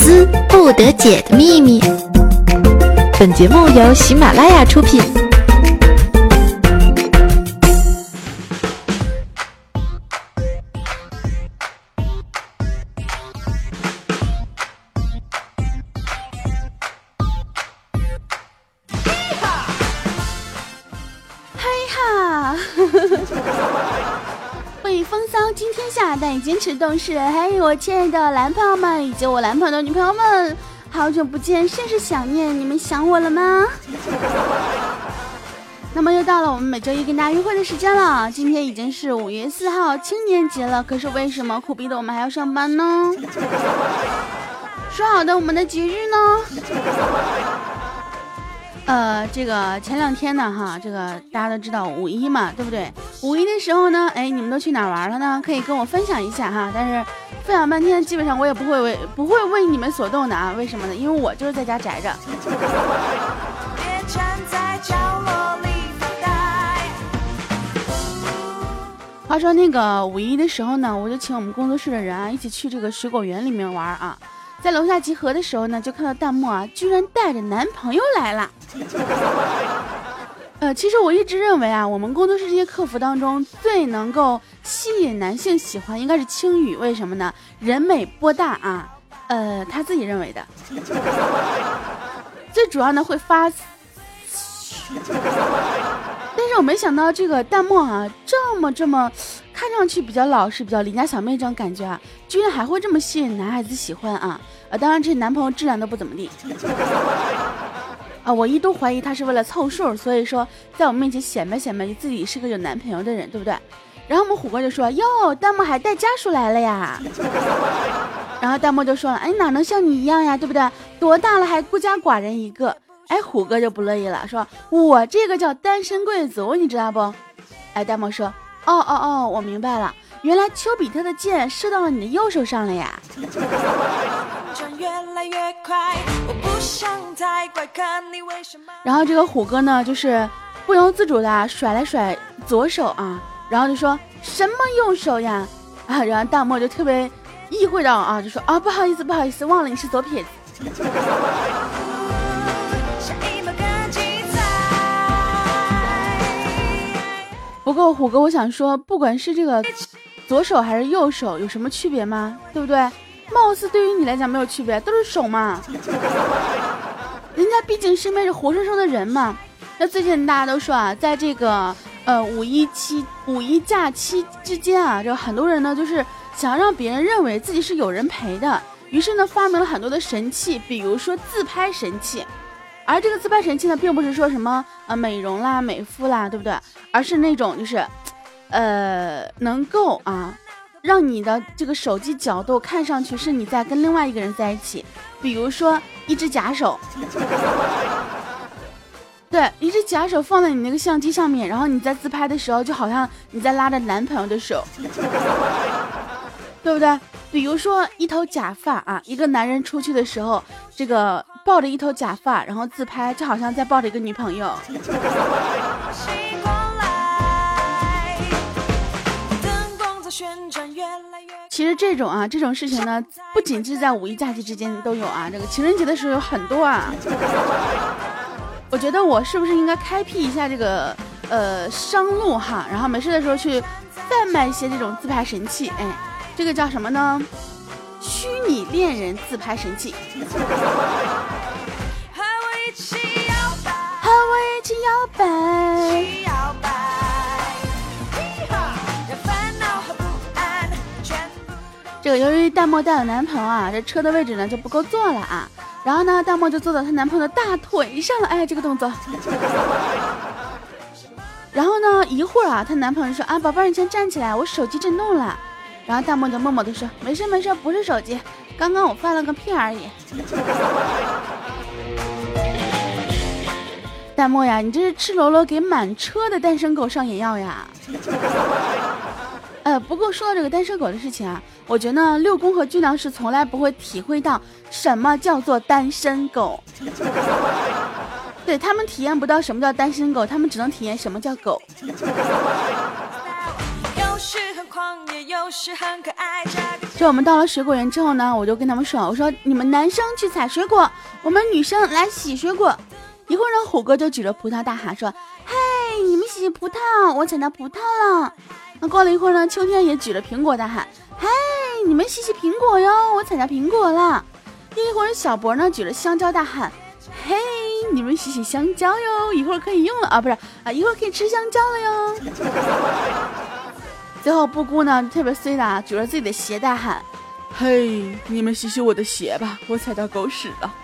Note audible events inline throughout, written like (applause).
思不得解的秘密。本节目由喜马拉雅出品。持动势，嘿，我亲爱的男朋友们以及我男朋友的女朋友们，好久不见，甚是想念，你们想我了吗？(laughs) 那么又到了我们每周一跟大家约会的时间了，今天已经是五月四号，青年节了，可是为什么苦逼的我们还要上班呢？(laughs) 说好的我们的节日呢？呃，这个前两天呢，哈，这个大家都知道五一嘛，对不对？五一的时候呢，哎，你们都去哪玩了呢？可以跟我分享一下哈。但是分享半天，基本上我也不会为不会为你们所动的啊。为什么呢？因为我就是在家宅着。话说那个五一的时候呢，我就请我们工作室的人啊，一起去这个水果园里面玩啊。在楼下集合的时候呢，就看到弹幕啊，居然带着男朋友来了。(laughs) 呃，其实我一直认为啊，我们工作室这些客服当中最能够吸引男性喜欢应该是青雨，为什么呢？人美波大啊，呃，他自己认为的。(laughs) 最主要呢会发，是我没想到这个弹幕啊，这么这么。看上去比较老实、比较邻家小妹这种感觉啊，居然还会这么吸引男孩子喜欢啊！啊，当然这男朋友质量都不怎么地 (laughs) 啊，我一度怀疑他是为了凑数，所以说在我面前显摆显摆自己是个有男朋友的人，对不对？然后我们虎哥就说：“哟，弹幕还带家属来了呀！” (laughs) 然后弹幕就说了：“哎，哪能像你一样呀，对不对？多大了还孤家寡人一个？”哎，虎哥就不乐意了，说：“我这个叫单身贵族，你知道不？”哎，弹幕说。哦哦哦，我明白了，原来丘比特的箭射到了你的右手上了呀。然后这个虎哥呢，就是不由自主的甩了甩左手啊，然后就说什么右手呀？啊，然后弹幕就特别意会到啊，就说啊，不好意思，不好意思，忘了你是左撇子。不过虎哥，我想说，不管是这个左手还是右手，有什么区别吗？对不对？貌似对于你来讲没有区别，都是手嘛。人家毕竟身边是活生生的人嘛。那最近大家都说啊，在这个呃五一期五一假期之间啊，就很多人呢就是想让别人认为自己是有人陪的，于是呢发明了很多的神器，比如说自拍神器。而这个自拍神器呢，并不是说什么呃美容啦、美肤啦，对不对？而是那种就是，呃，能够啊，让你的这个手机角度看上去是你在跟另外一个人在一起。比如说一只假手，对，一只假手放在你那个相机上面，然后你在自拍的时候，就好像你在拉着男朋友的手，对不对？比如说一头假发啊，一个男人出去的时候，这个。抱着一头假发，然后自拍，就好像在抱着一个女朋友。(laughs) 其实这种啊，这种事情呢，不仅是在五一假期之间都有啊，这个情人节的时候有很多啊。我觉得我是不是应该开辟一下这个呃商路哈，然后没事的时候去贩卖一些这种自拍神器？哎，这个叫什么呢？虚拟恋人自拍神器。和我一起摇摆。和我一起摇摆这个由于淡漠带了男朋友啊，这车的位置呢就不够坐了啊。然后呢，淡漠就坐到她男朋友的大腿上了。哎，这个动作。(laughs) 然后呢，一会儿啊，她男朋友说啊，宝贝儿，你先站起来，我手机震动了。然后弹幕就默默的说，没事没事，不是手机，刚刚我放了个屁而已。弹幕呀，你这是赤裸裸给满车的单身狗上眼药呀！呃，不过说到这个单身狗的事情啊，我觉得六宫和俊良是从来不会体会到什么叫做单身狗，对他们体验不到什么叫单身狗，他们只能体验什么叫狗。这我们到了水果园之后呢，我就跟他们说：“我说你们男生去采水果，我们女生来洗水果。”一会儿呢，虎哥就举着葡萄大喊说：“嘿，你们洗洗葡萄，我采到葡萄了。”那过了一会儿呢，秋天也举着苹果大喊：“嘿，你们洗洗苹果哟，我采到苹果了。”一会儿，小博呢举着香蕉大喊：“嘿，你们洗洗香蕉哟，一会儿可以用了啊，不是啊，一会儿可以吃香蕉了哟。”最后布谷呢特别衰的举着自己的鞋大喊：“嘿，你们洗洗我的鞋吧，我踩到狗屎了。”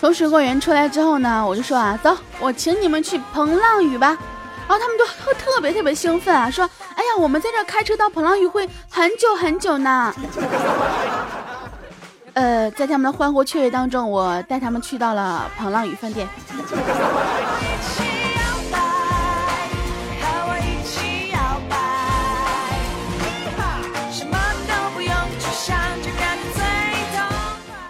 从水果园出来之后呢，我就说啊，走，我请你们去彭浪屿吧。然后他们就特别特别兴奋啊，说，哎呀，我们在这开车到彭浪屿会很久很久呢。(laughs) 呃，在他们的欢呼雀跃当中，我带他们去到了彭浪屿饭店。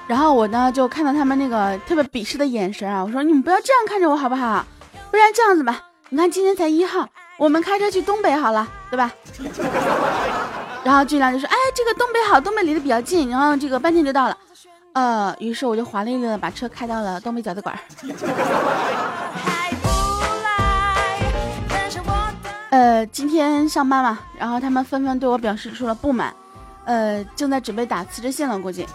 然后我呢就看到他们那个特别鄙视的眼神啊，我说你们不要这样看着我好不好？不然这样子吧，你看今天才一号，我们开车去东北好了，对吧？(laughs) 然后俊良就说，哎，这个东北好，东北离得比较近，然后这个半天就到了。呃，于是我就华丽丽的把车开到了东北饺子馆。(laughs) 呃，今天上班嘛，然后他们纷纷对我表示出了不满。呃，正在准备打辞职信了，估计。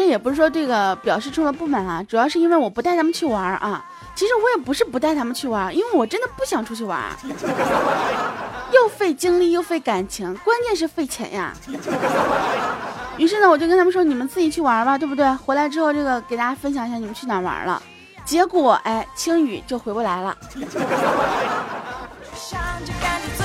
实也不是说这个表示出了不满啊，主要是因为我不带他们去玩啊。其实我也不是不带他们去玩，因为我真的不想出去玩，又费精力又费感情，关键是费钱呀。于是呢，我就跟他们说，你们自己去玩吧，对不对？回来之后，这个给大家分享一下你们去哪玩了。结果，哎，青雨就回不来了。(laughs)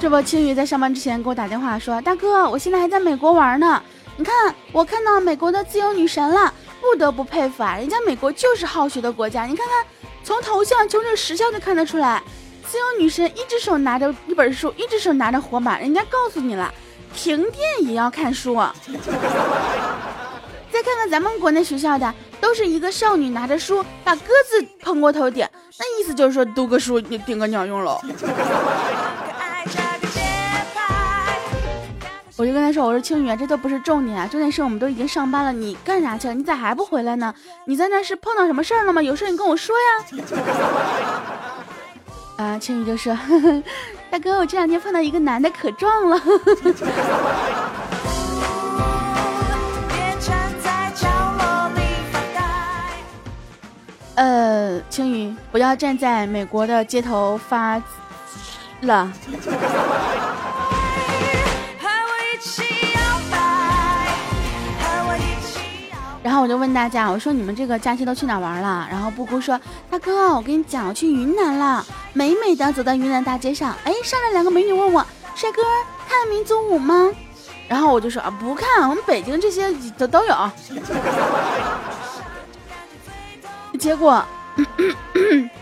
这不，青雨在上班之前给我打电话说：“大哥，我现在还在美国玩呢。你看，我看到美国的自由女神了，不得不佩服啊！人家美国就是好学的国家。你看看，从头像、从这时效就看得出来，自由女神一只手拿着一本书，一只手拿着火把，人家告诉你了，停电也要看书。再看看咱们国内学校的，都是一个少女拿着书，把鸽子捧过头顶，那意思就是说，读个书顶个鸟用喽。”我就跟他说：“我说青雨，这都不是重点啊，重点是我们都已经上班了，你干啥去了？你咋还不回来呢？你在那是碰到什么事儿了吗？有事你跟我说呀。(laughs) ”啊，青雨就说：“ (laughs) 大哥，我这两天碰到一个男的，可壮了。(laughs) ”呃，青雨，不要站在美国的街头发了。然后我就问大家，我说你们这个假期都去哪玩了？然后布姑说，大哥，我跟你讲，我去云南了，美美的走到云南大街上，哎，上来两个美女问我，帅哥看民族舞吗？然后我就说啊，不看，我们北京这些都都有。结果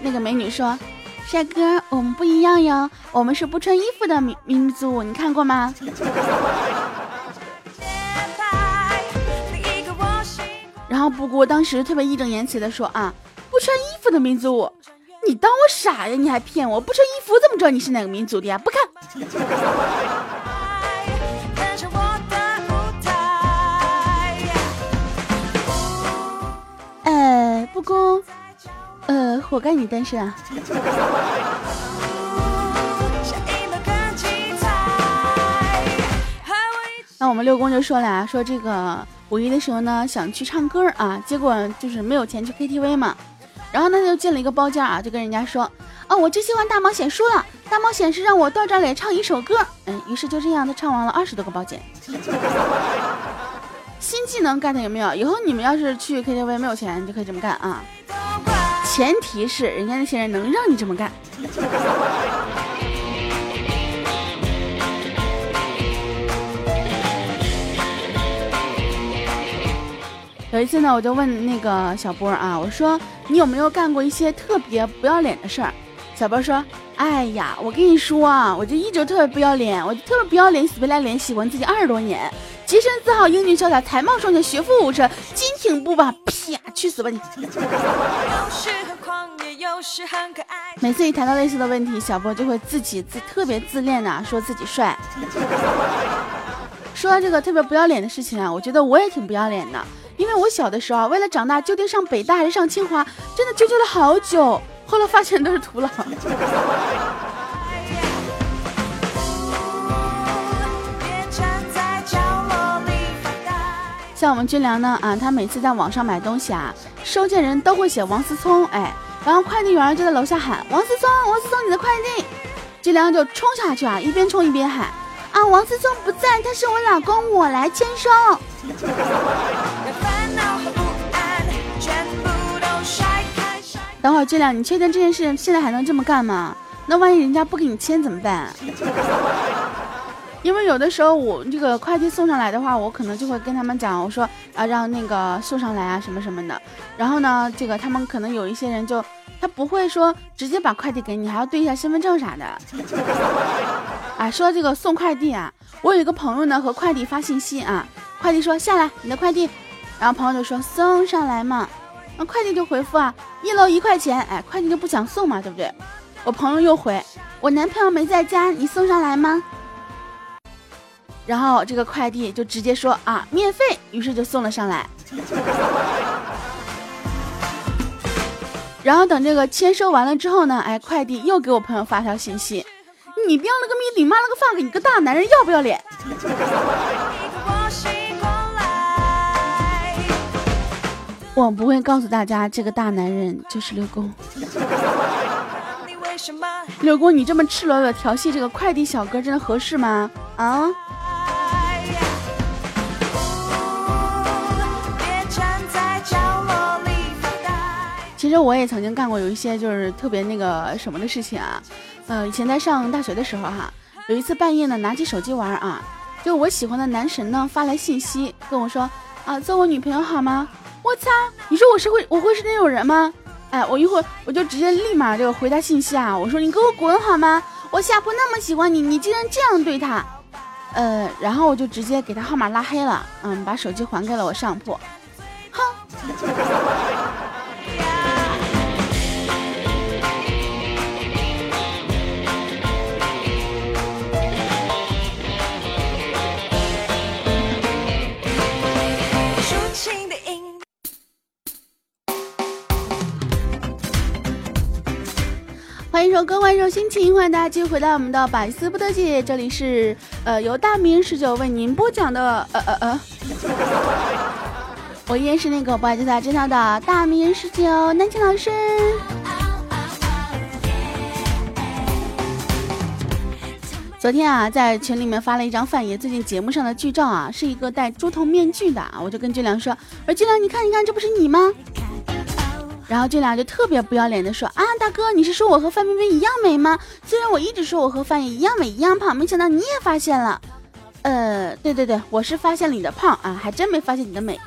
那个美女说，帅哥，我们不一样哟，我们是不穿衣服的民民族舞，你看过吗？然后布谷当时特别义正言辞的说啊，不穿衣服的民族舞，你当我傻呀？你还骗我？不穿衣服怎么知道你是哪个民族的呀？不看。(laughs) 呃，布谷，呃，活该你单身啊。(laughs) 那我们六公就说了啊，说这个。五一的时候呢，想去唱歌啊，结果就是没有钱去 KTV 嘛，然后呢就进了一个包间啊，就跟人家说，哦，我最喜欢大冒险输了，大冒险是让我到这儿来唱一首歌，嗯，于是就这样，他唱完了二十多个包间。(laughs) 新技能 get 有没有？以后你们要是去 KTV 没有钱，你就可以这么干啊，前提是人家那些人能让你这么干。有一次呢，我就问那个小波啊，我说你有没有干过一些特别不要脸的事儿？小波说，哎呀，我跟你说啊，我就一直特别不要脸，我就特别不要脸，死皮赖脸，喜欢自己二十多年。洁身自好，英俊潇洒，才貌双全，学富五车，金挺不拔，啪，去死吧你！每次一谈到类似的问题，小波就会自己自特别自恋的说自己帅。说到这个特别不要脸的事情啊，我觉得我也挺不要脸的，因为我小的时候啊为了长大究竟上北大还是上清华，真的纠结了好久，后来发现都是徒劳。(laughs) 像我们军良呢，啊，他每次在网上买东西啊，收件人都会写王思聪，哎，然后快递员就在楼下喊王思聪，王思聪你的快递，军良就冲下去啊，一边冲一边喊，啊，王思聪不在，他是我老公，我来签收。等会儿俊亮，你确定这件事现在还能这么干吗？那万一人家不给你签怎么办？因为有的时候我这个快递送上来的话，我可能就会跟他们讲，我说啊让那个送上来啊什么什么的。然后呢，这个他们可能有一些人就他不会说直接把快递给你，还要对一下身份证啥的。(laughs) 啊，说这个送快递啊，我有一个朋友呢和快递发信息啊，快递说下来你的快递，然后朋友就说送上来嘛，那快递就回复啊一楼一块钱，哎，快递就不想送嘛，对不对？我朋友又回我男朋友没在家，你送上来吗？然后这个快递就直接说啊免费，于是就送了上来。然后等这个签收完了之后呢，哎，快递又给我朋友发条信息，你编了个谜底，妈了个放，你个大男人要不要脸？我不会告诉大家，这个大男人就是刘工。刘工，你这么赤裸裸调戏这个快递小哥，真的合适吗？啊？其实我也曾经干过有一些就是特别那个什么的事情啊，呃，以前在上大学的时候哈，有一次半夜呢拿起手机玩啊，就我喜欢的男神呢发来信息跟我说啊，做我女朋友好吗？我操，你说我是会我会是那种人吗？哎，我一会儿我就直接立马就回他信息啊，我说你给我滚好吗？我下铺那么喜欢你，你竟然这样对他，呃，然后我就直接给他号码拉黑了，嗯，把手机还给了我上铺，哼。欢迎收歌，欢迎收心情，欢迎大家继续回到我们的百思不得解，这里是呃由大明十九为您播讲的呃呃呃，(laughs) 我依然是那个不爱就在知道的大明十九南青老师。昨天啊，在群里面发了一张范爷最近节目上的剧照啊，是一个戴猪头面具的啊，我就跟俊良说，我说俊良，你看，你看，这不是你吗？然后这俩就特别不要脸的说啊，大哥，你是说我和范冰冰一样美吗？虽然我一直说我和范爷一样美一样胖，没想到你也发现了。呃，对对对，我是发现了你的胖啊，还真没发现你的美。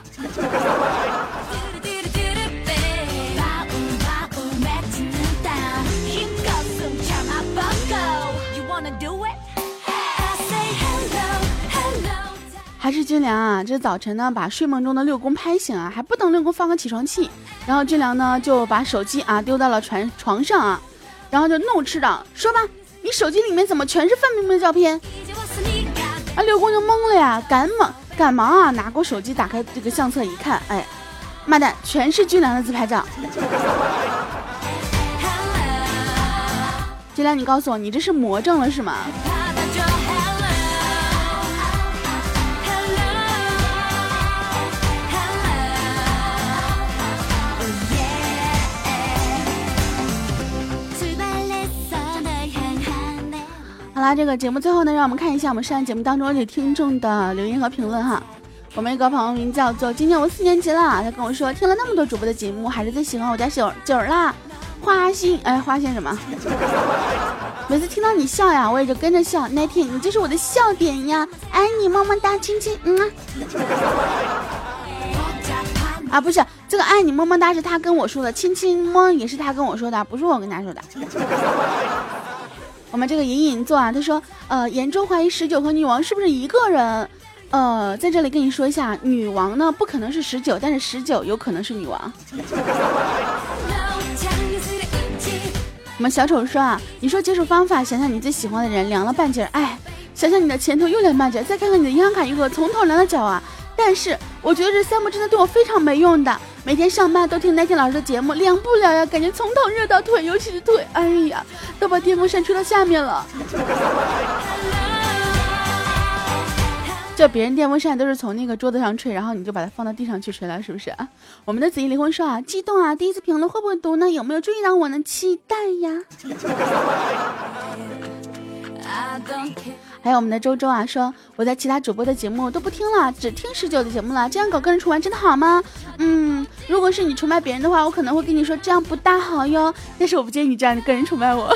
还是军良啊，这早晨呢，把睡梦中的六公拍醒啊，还不等六公放个起床气，然后军良呢就把手机啊丢到了床床上啊，然后就怒斥道：“说吧，你手机里面怎么全是范冰冰的照片？”啊，六公就懵了呀，赶忙赶忙啊，拿过手机打开这个相册一看，哎，妈蛋，全是军良的自拍照。军良，你告诉我，你这是魔怔了是吗？好啦，这个节目最后呢，让我们看一下我们上节目当中这听众的留言和评论哈。我们一个朋友名叫做今年我四年级了，他跟我说听了那么多主播的节目，还是最喜欢我家九九啦。花心哎，花心什么？(laughs) 每次听到你笑呀，我也就跟着笑。那天你就是我的笑点呀，爱你么么哒，亲亲，嗯啊。(laughs) 啊，不是这个爱你么么哒是他跟我说的，亲亲么也是他跟我说的，不是我跟他说的。我们这个隐隐座啊，他说，呃，严重怀疑十九和女王是不是一个人？呃，在这里跟你说一下，女王呢不可能是十九，但是十九有可能是女王。(laughs) 我们小丑说啊，你说解锁方法，想想你最喜欢的人凉了半截，哎，想想你的前途又凉半截，再看看你的银行卡余额从头凉到脚啊。但是我觉得这三步真的对我非常没用的，每天上班都听那天老师的节目，凉不了呀，感觉从头热到腿，尤其是腿，哎呀，都把电风扇吹到下面了。就别人电风扇都是从那个桌子上吹，然后你就把它放到地上去吹了，是不是啊？我们的紫衣离婚说啊，激动啊，第一次评论会不会读呢？有没有注意到我呢？期待呀。还有我们的周周啊，说我在其他主播的节目都不听了，只听十九的节目了。这样搞个人崇拜真的好吗？嗯，如果是你崇拜别人的话，我可能会跟你说这样不大好哟。但是我不建议你这样个人崇拜我。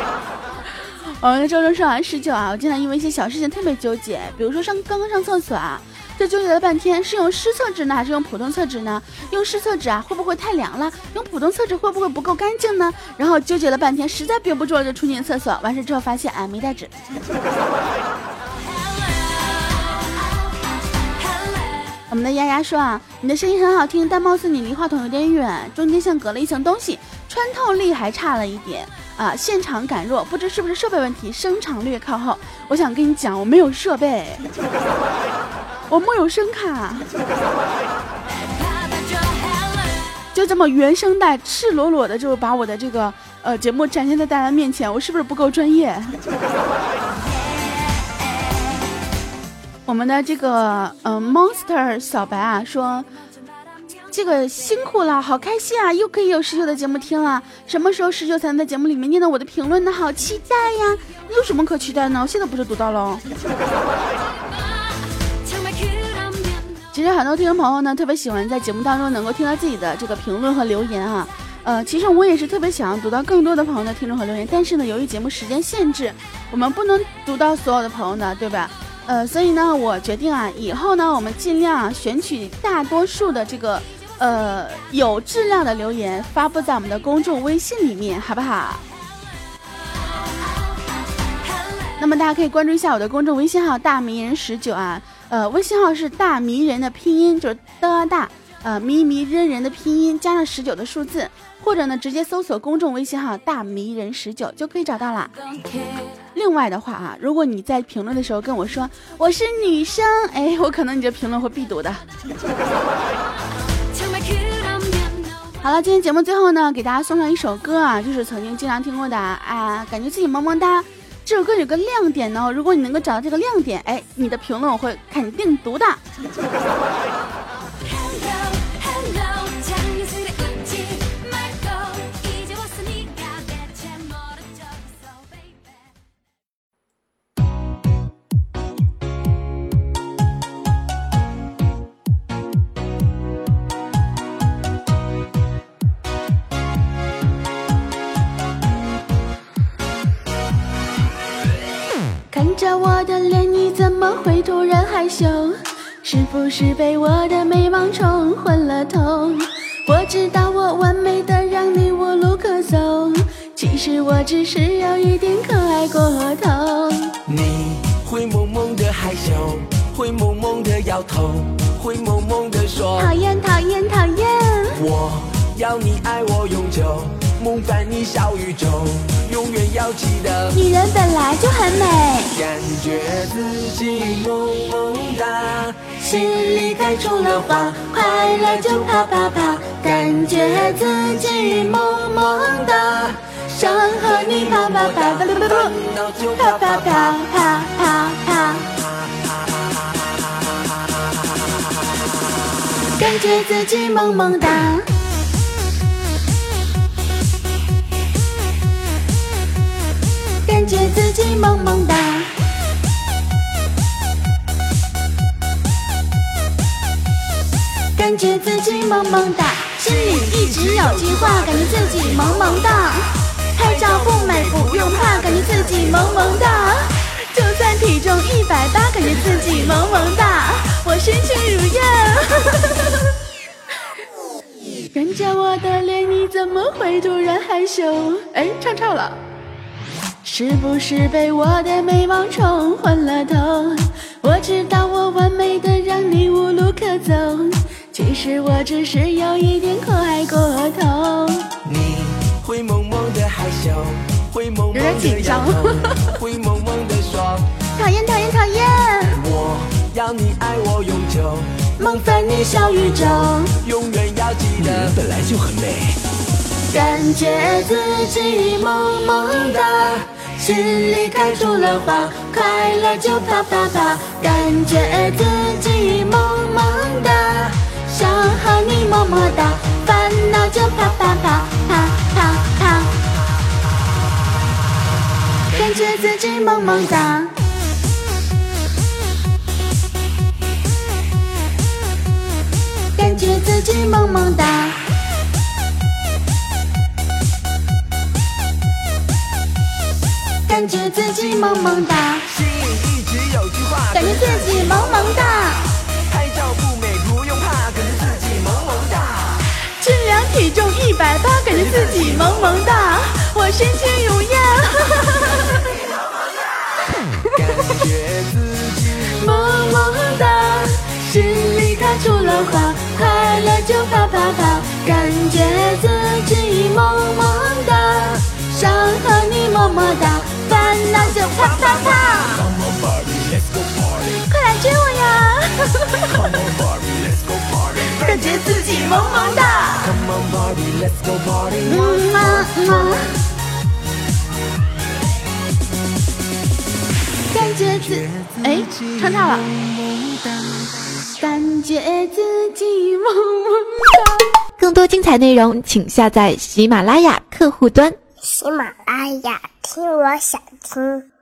(laughs) 我们的周周说完，十九啊，我经常因为一些小事情特别纠结，比如说上刚刚上厕所啊。就纠结了半天，是用湿厕纸呢，还是用普通厕纸呢？用湿厕纸啊，会不会太凉了？用普通厕纸会不会不够干净呢？然后纠结了半天，实在憋不住了，就冲进厕所。完事之后发现，哎，没带纸。我们的丫丫说啊，你的声音很好听，但貌似你离话筒有点远，中间像隔了一层东西，穿透力还差了一点啊，现场感弱，不知是不是设备问题，声场略靠后。我想跟你讲，我没有设备。我木有声卡，就这么原声带赤裸裸的，就把我的这个呃节目展现在大家面前，我是不是不够专业？我们的这个呃 Monster 小白啊说，这个辛苦了，好开心啊，又可以有十九的节目听了。什么时候十九才能在节目里面念到我的评论呢？好期待呀！有什么可期待呢？我现在不是读到了。其实很多听众朋友呢，特别喜欢在节目当中能够听到自己的这个评论和留言啊。呃，其实我也是特别想要读到更多的朋友的听众和留言，但是呢，由于节目时间限制，我们不能读到所有的朋友的，对吧？呃，所以呢，我决定啊，以后呢，我们尽量选取大多数的这个呃有质量的留言，发布在我们的公众微信里面，好不好？那么大家可以关注一下我的公众微信号“大迷人十九”啊。呃，微信号是大迷人的拼音，就是的大，呃，迷迷人人的拼音加上十九的数字，或者呢，直接搜索公众微信号大迷人十九就可以找到了。另外的话啊，如果你在评论的时候跟我说我是女生，哎，我可能你这评论会必读的。好了，今天节目最后呢，给大家送上一首歌啊，就是曾经经常听过的啊，感觉自己萌萌哒。这首歌有个亮点呢，如果你能够找到这个亮点，哎，你的评论我会肯定读的。会突然害羞？是不是被我的美貌冲昏了头？我知道我完美的让你无路可走，其实我只是有一点可爱过头。你会萌萌的害羞，会萌萌的摇头，会萌萌的说讨厌讨厌讨厌。我要你爱我永久。梦伴你小宇宙，永远要记得。女人本来就很美，感觉自己萌萌哒，心里开出了花，快乐就啪啪啪，感觉自己萌萌哒，想和你啪啪啪，不不不，啪啪啪啪啪啪，感觉自己萌萌哒。感觉自己萌萌哒，感觉自己萌萌哒，心里一直有句话，感觉自己萌萌哒。拍照不美不用怕，感觉自己萌萌哒。就算体重一百八，感觉自己萌萌哒。我身轻如燕。(laughs) 看着我的脸，你怎么会突然害羞？哎，唱唱了。是不是被我的美貌冲昏了头？我知道我完美的让你无路可走，其实我只是有一点可爱过头。你会萌萌的害羞，会萌萌的摇头，会萌萌的说 (laughs) 讨厌讨厌讨厌。我要你爱我永久，梦翻你小宇宙，永远要记得。女人本来就很美，感觉自己萌萌的。心里开出了花，快乐就啪啪啪，感觉自己萌萌哒，想和你么么哒，烦恼就啪啪啪啪啪啪，感觉自己萌萌哒，感觉自己萌萌哒。感觉自己萌萌哒，心里一直有句话，感觉自己萌萌哒。拍照不美不用怕，感觉自己萌萌哒。斤两体重一百八，感觉自己萌萌哒。我身轻如燕，感觉自己 (laughs) 萌萌哒。心里开出了花，快乐就啪啪啪，感觉自己萌萌哒，想和你么么哒。烦恼就啪啪啪，快来追我呀！感觉自己萌萌哒。嗯嘛嘛，感觉自哎唱岔了，感觉自己萌萌哒。更多精彩内容，请下载喜马拉雅客户端。喜马拉雅，听我想听。